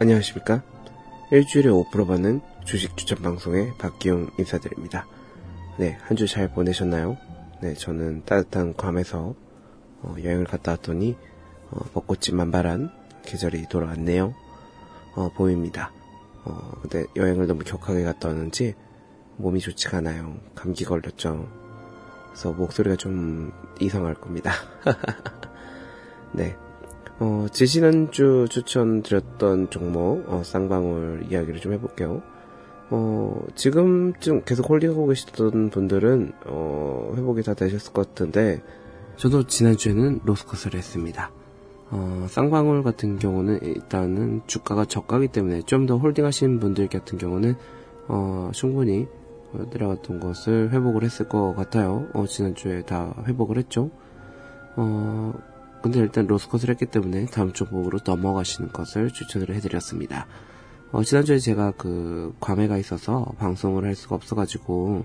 안녕하십니까? 일주일에 5% 받는 주식 추천 방송의 박기용 인사드립니다. 네, 한 주 잘 보내셨나요? 네, 저는 따뜻한 괌에서 어, 여행을 갔다 왔더니 어, 벚꽃이 만발한 계절이 돌아왔네요. 어, 봄입니다. 어, 근데 여행을 너무 격하게 갔다 왔는지 몸이 좋지가 않아요. 감기 걸렸죠. 그래서 목소리가 좀 이상할 겁니다. 네. 어, 지지난주 추천드렸던 종목, 어, 쌍방울 이야기를 좀 해볼게요. 어, 지금쯤 계속 holding하고 계시던 분들은, 어, 회복이 다 되셨을 것 같은데, 저도 지난주에는 loss cut을 했습니다. 어, 쌍방울 같은 경우는 일단은 주가가 저가기 때문에 좀 더 holding 하신 분들 같은 경우는, 어, 충분히 내려갔던 것을 회복을 했을 것 같아요. 어, 지난주에 다 회복을 했죠. 어, 근데 일단 로스컷을 했기 때문에 다음 종목으로 넘어가시는 것을 추천을 해드렸습니다. 어, 지난주에 제가 그 과매가 있어서 방송을 할 수가 없어가지고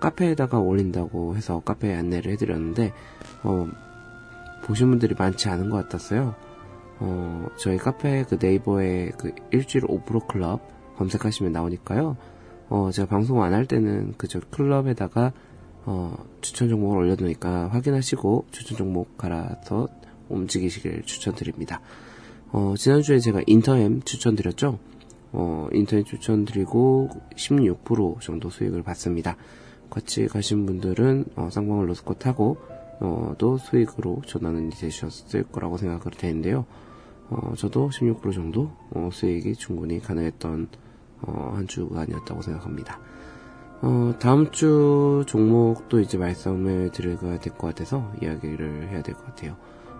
카페에다가 올린다고 해서 카페에 안내를 해드렸는데 어, 보신 분들이 많지 않은 것 같았어요. 어, 저희 카페 그 네이버에 그 일주일 5% 클럽 검색하시면 나오니까요. 어, 제가 방송 안 할 때는 그저 클럽에다가 어, 추천 종목을 올려놓으니까 확인하시고 추천 종목 갈아서 움직이시길 추천드립니다. 어, 지난주에 제가 인터엠 추천드렸죠? 어, 인터넷 추천드리고 16% 정도 수익을 받습니다. 같이 가신 분들은 어, 쌍방울 로스컷 하고 어, 또 수익으로 전환이 되셨을 거라고 생각을 되는데요. 어, 저도 16% 정도 어, 수익이 충분히 가능했던 어, 한 주간이었다고 생각합니다. 어, 다음 주 종목도 이제 말씀을 드려야 될 것 같아서 이야기를 해야 될 것 같아요.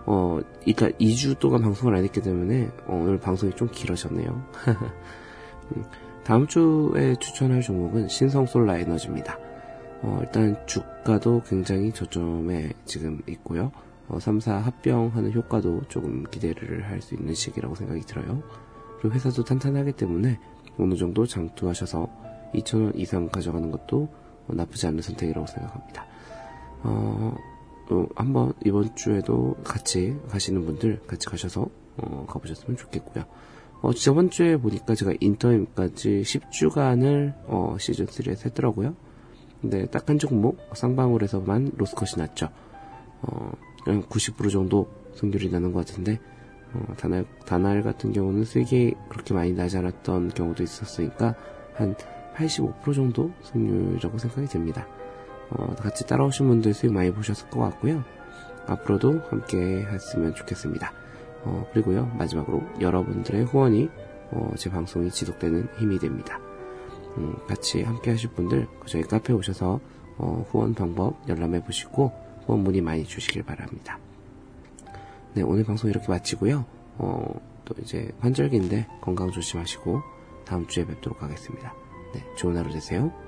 어, 그니까 2주 동안 방송을 안 했기 때문에 어, 오늘 방송이 좀 길어졌네요. 음, 다음 주에 추천할 종목은 신성 솔라 에너지입니다. 어, 일단 주가도 굉장히 저점에 지금 있고요. 어, 3사 합병하는 효과도 조금 기대를 할 수 있는 시기라고 생각이 들어요. 그리고 회사도 탄탄하기 때문에 어느 정도 장투하셔서 2,000원 이상 가져가는 것도 나쁘지 않은 선택이라고 생각합니다. 어, 어, 한번 이번 주에도 같이 가시는 분들 같이 가셔서 어, 가보셨으면 좋겠고요. 어, 저번 주에 보니까 제가 인터임까지 10주간을 어, 시즌3에서 했더라고요. 근데 딱 한 종목 쌍방울에서만 로스컷이 났죠. 어, 90% 정도 승률이 나는 것 같은데 어, 다날, 다날 같은 경우는 수익이 그렇게 많이 나지 않았던 경우도 있었으니까 한 85% 정도 승률이라고 생각이 됩니다. 어, 같이 따라오신 분들 수익 많이 보셨을 것 같고요. 앞으로도 함께 했으면 좋겠습니다. 어, 그리고요, 마지막으로 여러분들의 후원이 어, 제 방송이 지속되는 힘이 됩니다. 음, 같이 함께 하실 분들 저희 카페에 오셔서 어, 후원 방법 열람해 보시고 후원 문의 많이 주시길 바랍니다. 네, 오늘 방송 이렇게 마치고요. 어, 또 이제 환절기인데 건강 조심하시고 다음 주에 뵙도록 하겠습니다. 네, 좋은 하루 되세요.